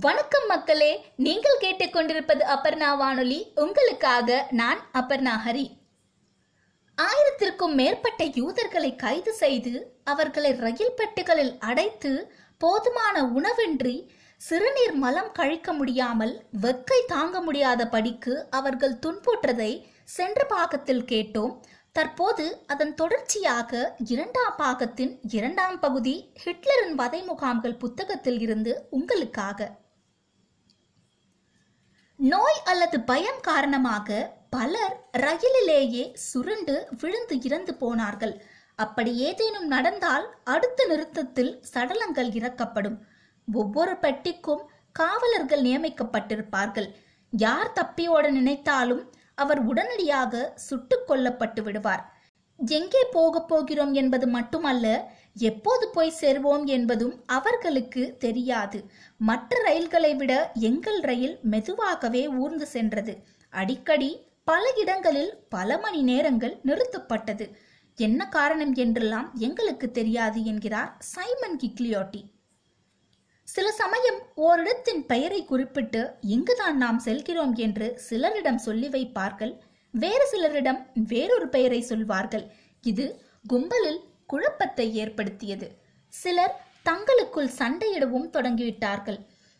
வணக்கம் மக்களே நீங்கள் கேட்டுக்கொண்டிருப்பது அபர்ணா வானொலி. உங்களுக்காக நான் அபர்ணா ஹரி. ஆயிரத்திற்கும் மேற்பட்ட யூதர்களை கைது செய்து அவர்களை ரயில் பெட்டுகளில் அடைத்து போதுமான உணவின்றி சிறுநீர் மலம் கழிக்க முடியாமல் வெக்கை தாங்க முடியாத படிக்கு அவர்கள் துன்புற்றதை சென்ற பாகத்தில் கேட்டோம். தற்போது அதன் தொடர்ச்சியாக இரண்டாம் பாகத்தின் இரண்டாம் பகுதி ஹிட்லரின் வதை முகாம்கள் புத்தகத்தில் இருந்து உங்களுக்காக. நோய் அல்லது பயம் காரணமாக பலர் ரயிலிலேயே சுருண்டு விழுந்து இறந்து போனார்கள். அப்படி ஏதேனும் நடந்தால் அடுத்த நிறுத்தத்தில் சடலங்கள் இறக்கப்படும். ஒவ்வொரு பெட்டிக்கும் காவலர்கள் நியமிக்கப்பட்டிருப்பார்கள். யார் தப்பியோட நினைத்தாலும் அவர் உடனடியாக சுட்டுக் கொல்லப்பட்டு விடுவார். எங்கே போகப் போகிறோம் என்பது மட்டுமல்ல எப்போது போய் சேர்வோம் என்பதும் அவர்களுக்கு தெரியாது. மற்ற ரயில்களை விட எங்கள் ரயில் மெதுவாகவே ஊர்ந்து சென்றது. அடிக்கடி பல இடங்களில் பல மணி நேரங்கள் நிறுத்தப்பட்டது. என்ன காரணம் என்றெல்லாம் எங்களுக்கு தெரியாது என்கிறார் சைமன் கிக்லியோட்டி. சில சமயம் ஓரிடத்தின் பெயரை குறிப்பிட்டு இங்குதான் நாம் செல்கிறோம் என்று சிலரிடம் சொல்லி வைப்பார்கள். வேறு சிலரிடம் வேறொரு பெயரை சொல்வார்கள். இது கும்பலில் குழப்பத்தை ஏற்படுத்தியது. சிலர் தங்களுக்குள் சண்டையிடவும் தொடங்கிவிட்டார்கள்.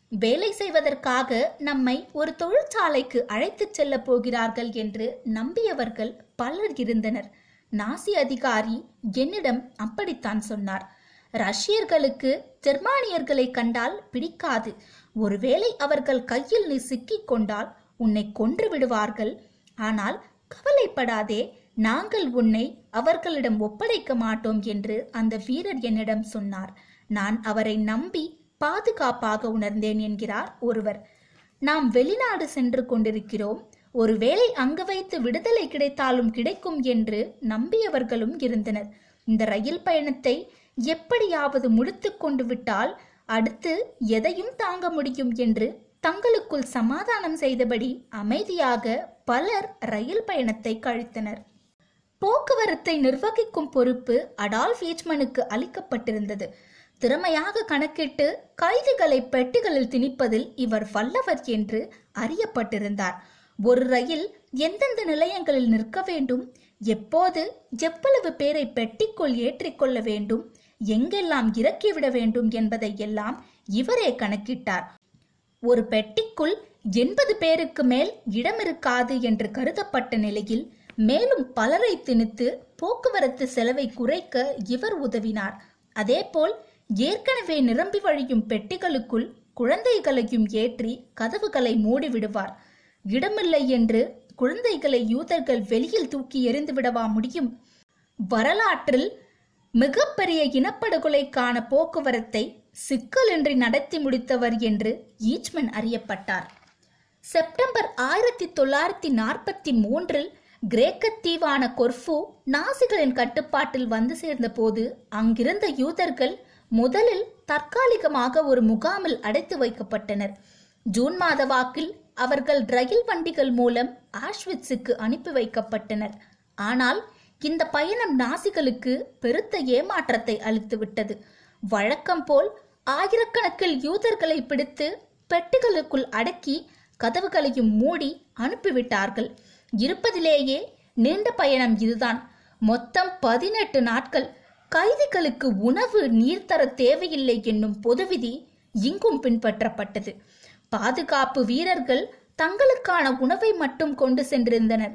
வேலை செய்வதற்காக நம்மை ஒரு தொழிற்சாலைக்கு அழைத்துச் செல்ல போகிறார்கள் என்று நம்பியவர்கள் பலர் இருந்தனர். நாசி அதிகாரி என்னிடம் அப்படித்தான் சொன்னார். ரஷ்யர்களுக்கு ஜெர்மானியர்களை கண்டால் பிடிக்காது. ஒருவேளை அவர்கள் கையில் நீ சிக்கிக் கொண்டால் உன்னை கொன்று விடுவார்கள் ஆனால் கவலைப்படாதே நாங்கள் உன்னை அவர்களிடம் ஒப்படைக்க மாட்டோம் என்று அந்த வீரர் என்னிடம் சொன்னார். நான் அவரை நம்பி பாதுகாப்பாக உணர்ந்தேன் என்கிறார் ஒருவர். நாம் வெளிநாடு சென்று கொண்டிருக்கிறோம். ஒருவேளை அங்கு வைத்து விடுதலை கிடைத்தாலும் கிடைக்கும் என்று நம்பியவர்களும் இருந்தனர். இந்த ரயில் பயணத்தை எப்படியாவது முடித்து கொண்டு விட்டால் அடுத்து எதையும் தாங்க முடியும் என்று தங்களுக்குள் சமாதானம் செய்தபடி அமைதியாக பலர் ரயில் பயணத்தை கழித்தனர். போக்குவரத்தை நிர்வகிக்கும் பொறுப்பு அடால்ஃப் ஈச்மனுக்கு அளிக்கப்பட்டிருந்தது. திறமையாக கணக்கிட்டு கைதிகளை பெட்டிகளில் திணிப்பதில் இவர் வல்லவர் என்று அறியப்பட்டிருந்தார். ஒரு ரயில் எந்தெந்த நிலையங்களில் நிற்க வேண்டும் எப்போது எவ்வளவு பேரை பெட்டிக்குள் ஏற்றிக்கொள்ள வேண்டும் எங்கெல்லாம் இறக்கிவிட வேண்டும் என்பதை எல்லாம் இவரே கணக்கிட்டார். ஒரு பெட்டிக்குள் எண்பது பேருக்கு மேல் இடம் இருக்காது என்று கருதப்பட்ட நிலையில் மேலும் பலரை திணித்து போக்குவரத்து செலவை குறைக்க இவர் உதவினார். அதேபோல் ஏற்கனவே நிரம்பி வழியும் பெட்டிகளுக்குள் குழந்தைகளையும் ஏற்றி கதவுகளை மூடிவிடுவார் இடமில்லை என்று குழந்தைகளை யூதர்கள் வெளியில் தூக்கி எறிந்து விடவா முடியும்? வரலாற்றில் மிகப்பெரிய இனப்படுகொலைக்கான போக்குவரத்தை சிக்கலின்றி நடத்தி முடித்தவர் என்று ஈச்மன் அறியப்பட்டார். செப்டம்பர் ஆயிரத்தி தொள்ளாயிரத்தி நாற்பத்தி மூன்றில் கிரேக்க தீவான கொர்ஃபு நாசிகளின் கட்டுப்பாட்டில் வந்து சேர்ந்தபோது அங்கிருந்த யூதர்கள் முதலில் தற்காலிகமாக ஒரு முகாமில் அடைத்து வைக்கப்பட்டனர். ஜூன் மாத வாக்கில் அவர்கள் ரயில் வண்டிகள் மூலம் ஆஷ்விட்ஸுக்கு அனுப்பி வைக்கப்பட்டனர். ஆனால் இந்த பயணம் நாசிகளுக்கு பெருத்த ஏமாற்றத்தை அளித்துவிட்டது. வழக்கம் போல் ஆயிரக்கணக்கில் யூதர்களை பிடித்து பெட்டிகளுக்குள் அடக்கி கதவுகளையும் மூடி அனுப்பிவிட்டார்கள். இருப்பதிலேயே நீண்ட பயணம் இதுதான். மொத்தம் பதினெட்டு நாட்கள். கைதிகளுக்கு உணவு நீர் தர தேவையில்லை என்னும் பொதுவிதி இங்கும் பின்பற்றப்பட்டது. பாதுகாப்பு வீரர்கள் தங்களுக்கான உணவை மட்டும் கொண்டு சென்றிருந்தனர்.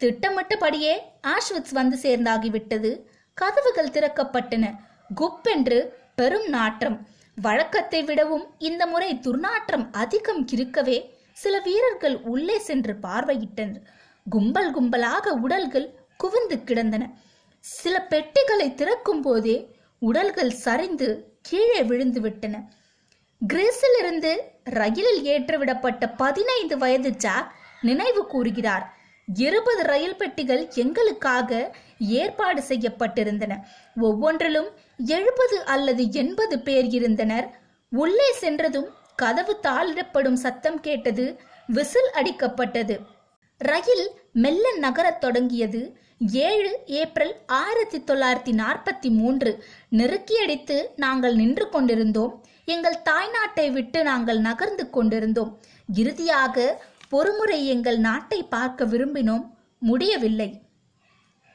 திட்டமிட்டபடியே ஆஷ்விட்ஸ் வந்து சேர்ந்தாகிவிட்டது. கதவுகள் திறக்கப்பட்டன. குப்பென்று பெரும் நாற்றம். வழக்கத்தை விடவும் இந்த முறை துர்நாற்றம் அதிகம் இருக்கவே சில வீரர்கள் உள்ளே சென்று பார்வையிட்டனர். கும்பல் கும்பலாக உடல்கள் குவிந்து கிடந்தன. சில பெட்டிகளை திறக்கும் போதே உடல்கள் சரிந்து கீழே விழுந்து விட்டன. கிரீஸில் இருந்து ரயிலில் ஏற்றிவிடப்பட்ட பதினைந்து வயது ஜாக் நினைவு கூறுகிறார். இருபது ரயில் பெட்டிகள் எங்களுக்காக ஏற்பாடு செய்யப்பட்டிருந்தன. ஒவ்வொன்றிலும் எழுபது அல்லது எண்பது பேர் இருந்தனர். உள்ளே சென்றதும் கதவு தாளிடப்படும் சத்தம் கேட்டது விசில் அடிக்கப்பட்டது. ரயில் மெல்ல நகரத் தொடங்கியது. ஏழு ஏப்ரல் ஆயிரத்தி தொள்ளாயிரத்தி நாற்பத்தி மூன்று. நெருக்கியடித்து நாங்கள் நின்று கொண்டிருந்தோம். எங்கள் தாய்நாட்டை விட்டு நாங்கள் நகர்ந்து கொண்டிருந்தோம். இறுதியாக ஒருமுறை எங்கள் நாட்டை பார்க்க விரும்பினோம். முடியவில்லை.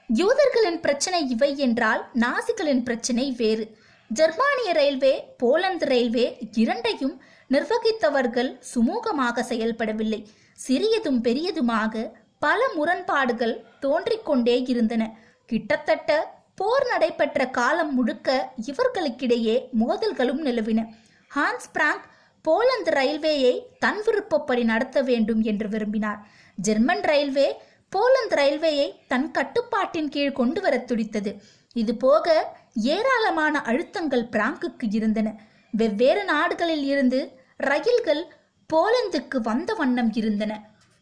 யூதர்களின் பிரச்சனை இவை என்றால் நாசிகளின் பிரச்சனை வேறு. ஜெர்மானிய ரயில்வே போலந்து ரயில்வே இரண்டையும் நிர்வகித்தவர்கள் சுமூகமாக செயல்படவில்லை. சிறியதும் பெரியதுமாக பல முரண்பாடுகள் தோன்றிக்கொண்டே இருந்தன. கிட்டத்தட்ட போர் நடைபெற்ற காலம் முழுக்க இவர்களுக்கிடையே மோதல்களும் நிலவின. ஹான்ஸ் பிராங்க் போலந்து ரயில்வேயை தன் விருப்பப்படி நடத்த வேண்டும் என்று விரும்பினார். ஜெர்மன் ரயில்வே போலந்து ரயில்வேயை தன் கட்டுப்பாட்டின் கீழ் கொண்டு வர துடித்தது. இது போக ஏராளமான அழுத்தங்கள் பிராங்குக்கு இருந்தன. வெவ்வேறு நாடுகளில் இருந்து ரயில்கள் போலந்துக்கு வந்த வண்ணம் இருந்தன.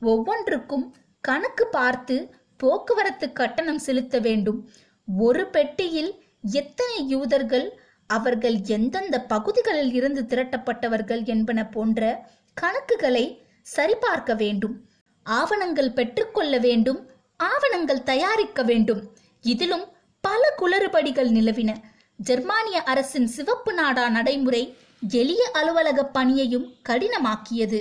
ஒவ்வொன்றுக்கும் கணக்கு பார்த்து போக்குவரத்து கட்டணம் செலுத்த வேண்டும். ஒரு பெட்டியில் எத்தனை யூதர்கள் அவர்கள் எந்தெந்த பகுதிகளில் இருந்து திரட்டப்பட்டவர்கள் என்பன போன்ற கணக்குகளை சரிபார்க்க வேண்டும். ஆவணங்கள் பெற்றுக்கொள்ள வேண்டும். ஆவணங்கள் தயாரிக்க வேண்டும். இதிலும் பல குளறுபடிகள் நிலவின. ஜெர்மானிய அரசின் சிவப்பு நாடா நடைமுறை எளிய அலுவலக பணியையும் கடினமாக்கியது.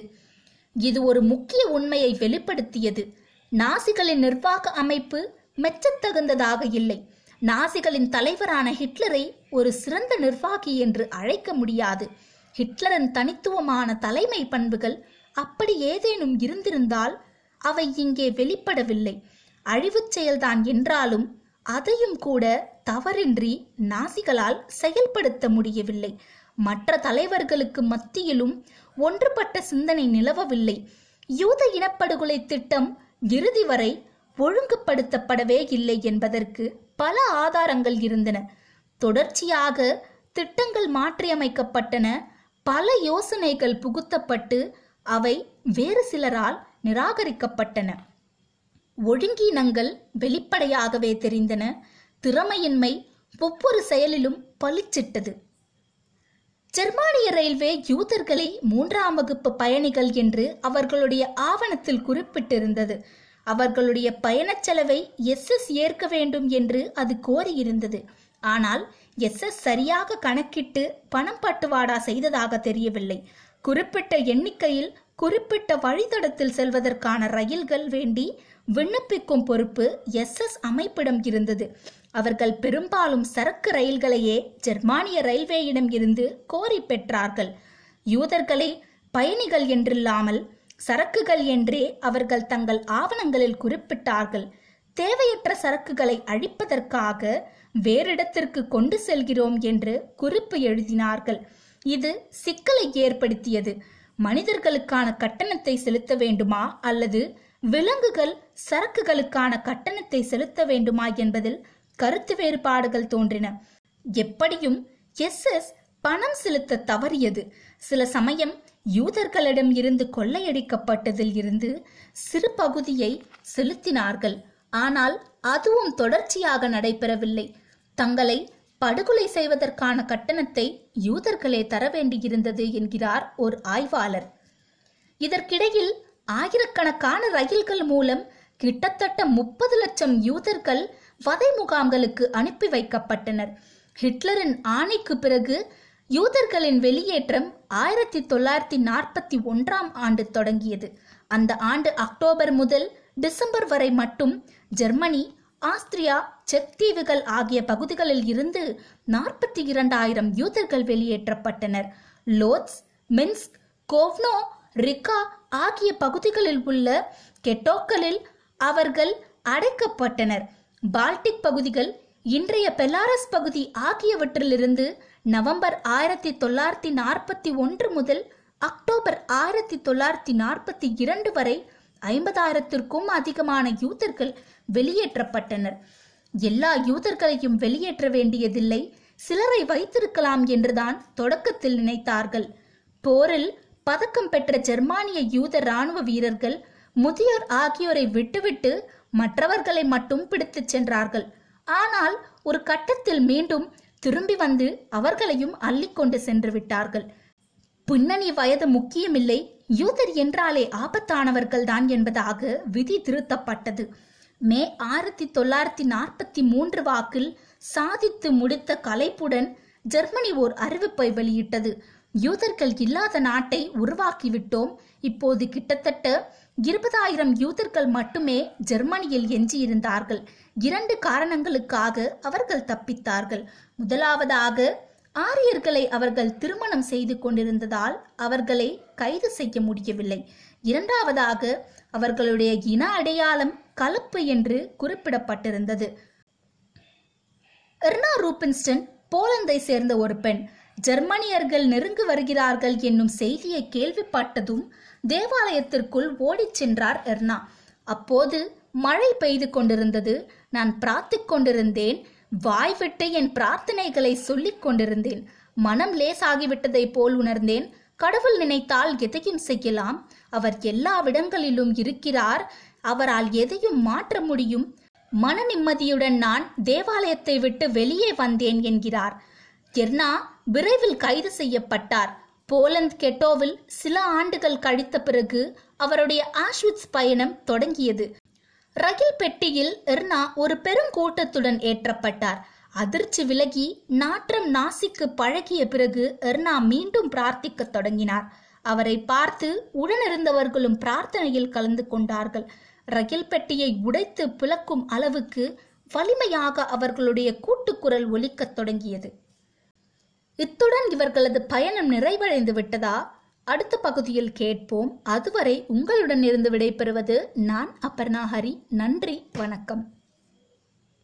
இது ஒரு முக்கிய உண்மையை வெளிப்படுத்தியது. நாசிகளின் நிர்வாக அமைப்பு மெச்சத்தகுந்ததாக இல்லை. நாசிகளின் தலைவரான ஹிட்லரை ஒரு சிறந்த நிர்வாகி என்று அழைக்க முடியாது. ஹிட்லரின் தனித்துவமான தலைமை பண்புகள் அப்படி ஏதேனும் இருந்திருந்தால் அவை இங்கே வெளிப்படவில்லை. அழிவுச் செயல்தான் என்றாலும் அதையும் கூட தவறின்றி நாசிகளால் செயல்படுத்த முடியவில்லை. மற்ற தலைவர்களுக்கு மத்தியிலும் ஒன்றுபட்ட சிந்தனை நிலவவில்லை. யூத இனப்படுகொலை திட்டம் இறுதி வரை ஒழுங்குபடுத்தப்படவே இல்லை என்பதற்கு பல ஆதாரங்கள் இருந்தன. தொடர்ச்சியாக திட்டங்கள் மாற்றியமைக்கப்பட்டன. பல யோசனைகள் புகுத்தப்பட்டு அவை வேறு சிலரால் நிராகரிக்கப்பட்டன. ஒழுங்கீனங்கள் வெளிப்படையாகவே தெரிந்தன. திறமையின்மை ஒவ்வொரு செயலிலும் பளிச்சிட்டது. ஜெர்மானிய ரயில்வே யூதர்களை மூன்றாம் வகுப்பு பயணிகள் என்று அவர்களுடைய ஆவணத்தில் குறிப்பிட்டிருந்தது. அவர்களுடைய பயணச் செலவை எஸ்எஸ் ஏற்க வேண்டும் என்று அது கோரியிருந்தது. ஆனால் எஸ்எஸ் சரியாக கணக்கிட்டு பணம் பட்டுவாடா செய்ததாக தெரியவில்லை. குறிப்பிட்ட எண்ணிக்கையில் குறிப்பிட்ட வழித்தடத்தில் செல்வதற்கான ரயில்கள் வேண்டி விண்ணப்பிக்கும் பொறுப்பு எஸ்எஸ் அமைப்பிடம் இருந்தது. அவர்கள் பெரும்பாலும் சரக்கு ரயில்களையே ஜெர்மானிய ரயில்வேயிடம் இருந்து கோரி பெற்றார்கள். யூதர்களை பயணிகள் என்றில்லாமல் சரக்குகள் என்றே அவர்கள் தங்கள் ஆவணங்களில் குறிப்பிட்டார்கள். தேவையற்ற சரக்குகளை அழிப்பதற்காக வேறிடத்திற்கு கொண்டு செல்கிறோம் என்று குறிப்பு எழுதினார்கள். இது சிக்கலை ஏற்படுத்தியது. மனிதர்களுக்கான கட்டணத்தை செலுத்த வேண்டுமா? அல்லது விலங்குகள் சரக்குகளுக்கான கட்டணத்தை செலுத்த வேண்டுமா? என்பதில் கருத்து வேறுபாடுகள் தோன்றின. எப்படியும் எஸ் எஸ் பணம் செலுத்த தவறியது. சில சமயம் யூதர்களிடம் இருந்து கொள்ளையடிக்கப்பட்டதில் இருந்து சிறு பகுதியை செலுத்தினார்கள். ஆனால் அதுவும் தொடர்ச்சியாக நடைபெறவில்லை. தங்களை படுகொலை செய்வதற்கான கட்டணத்தை யூதர்களே தர வேண்டியிருந்தது என்கிறார் ஒரு ஆய்வாளர். இதற்கிடையில் ஆயிரக்கணக்கான ரயில்கள் மூலம் கிட்டத்தட்ட முப்பது லட்சம் யூதர்கள் வதை முகாம்களுக்கு அனுப்பி வைக்கப்பட்டனர். ஹிட்லரின் ஆணைக்கு பிறகு யூதர்களின் வெளியேற்றம் ஆயிரத்தி தொள்ளாயிரத்தி நாற்பத்தி ஒன்றாம் ஆண்டு தொடங்கியது. அந்த ஆண்டு அக்டோபர் முதல் டிசம்பர் வரை மட்டும் ஜெர்மனி ஆஸ்திரியா செக் தீவுகள் ஆகிய பகுதிகளில் இருந்து நாற்பத்தி இரண்டாயிரம் யூதர்கள் வெளியேற்றப்பட்டனர். லோத்ஸ் மின்ஸ்க் கோவ்னோ ரிகா ஆகிய பகுதிகளில் உள்ள கெட்டோக்களில் அவர்கள் அடைக்கப்பட்டனர். பால்டிக் பகுதிகள் இன்றைய பெலாரஸ் பகுதி ஆகியவற்றிலிருந்து நவம்பர் ஆயிரத்தி தொள்ளாயிரத்தி நாற்பத்தி ஒன்று முதல் அக்டோபர் ஆயிரத்தி தொள்ளாயிரத்தி நாற்பத்தி இரண்டு வரை ஐம்பதாயிரத்திற்கும் அதிகமான யூதர்கள் வெளியேற்றப்பட்டனர். எல்லா யூதர்களையும் வெளியேற்ற வேண்டியதில்லை. சிலரை வைத்திருக்கலாம் என்றுதான் தொடக்கத்தில் நினைத்தார்கள். போரில் பதக்கம் பெற்ற ஜெர்மானிய யூத ராணுவ வீரர்கள் முதியோர் ஆகியோரை விட்டுவிட்டு மற்றவர்களை மட்டும் பிடித்துச் சென்றார்கள். ஆனால் ஒரு கட்டத்தில் மீண்டும் திரும்பி வந்து அவர்களையும் அள்ளிக்கொண்டு சென்று விட்டார்கள். பின்னணி வயது முக்கியமில்லை. யூதர் என்றாலே ஆபத்தானவர்கள் தான் என்பதாக விதி திருத்தப்பட்டது. மே ஆயிரத்தி தொள்ளாயிரத்தி நாற்பத்தி மூன்று வாக்கில் சாதித்து முடித்த கலைப்புடன் ஜெர்மனி ஓர் அறிவிப்பை வெளியிட்டது. யூதர்கள் இல்லாத நாட்டை உருவாக்கிவிட்டோம். இப்போது கிட்டத்தட்ட இருபதாயிரம் யூதர்கள் மட்டுமே ஜெர்மனியில் எஞ்சியிருந்தார்கள். இரண்டு காரணங்களுக்காக அவர்கள் தப்பித்தார்கள். முதலாவதாக ஆரியர்களை அவர்கள் திருமணம் செய்து கொண்டிருந்ததால் அவர்களை கைது செய்ய முடியவில்லை. இரண்டாவதாக அவர்களுடைய இன அடையாளம் கலப்பு என்று குறிப்பிடப்பட்டிருந்தது. எர்னா ரூபின்ஸ்டன் போலந்தை சேர்ந்த ஒரு பெண் ஜெர்மனியர்கள் நெருங்கி வருகிறார்கள் என்னும் செய்தியை கேள்விப்பட்டதும் தேவாலயத்திற்குள் ஓடிச் சென்றார் எர்னா. அப்போது மழை பெய்து கொண்டிருந்தது. நான் பிரார்த்திக் கொண்டிருந்தேன். வாய்விட்டு என் பிரார்த்தனைகளை சொல்லிக் கொண்டிருந்தேன். மனம் லேசாகிவிட்டதை போல் உணர்ந்தேன். கடவுள் நினைத்தால் எதையும் செய்யலாம். அவர் எல்லாவிடங்களிலும் இருக்கிறார். அவரால் எதையும் மாற்ற முடியும். மன நிம்மதியுடன் நான் தேவாலயத்தை விட்டு வெளியே வந்தேன் என்கிறார். எர்னா விரைவில் கைது செய்யப்பட்டார். போலந்து கெட்டோவில் சில ஆண்டுகள் கழித்த பிறகு அவருடைய ஆஷ்விட்ஸ் பயணம் தொடங்கியது. ரகில் பெட்டியில் எர்னா ஒரு பெருங்கூட்டத்துடன் ஏற்றப்பட்டார். அதிர்ச்சி விலகி நாற்றம் நாசிக்கு பழகிய பிறகு எர்னா மீண்டும் பிரார்த்திக்கத் தொடங்கினார். அவரை பார்த்து உடனிருந்தவர்களும் பிரார்த்தனையில் கலந்து கொண்டார்கள். ரகில் பெட்டியை உடைத்து பிளக்கும் அளவுக்கு வலிமையாக அவர்களுடைய கூட்டுக்குரல் ஒலிக்கத் தொடங்கியது. இத்துடன் இவர்களது பயணம் நிறைவடைந்து விட்டதா? அடுத்த பகுதியில் கேட்போம். அதுவரை உங்களுடன் இருந்து விடைபெறுவது நான் அபர்ணா ஹரி. நன்றி வணக்கம்.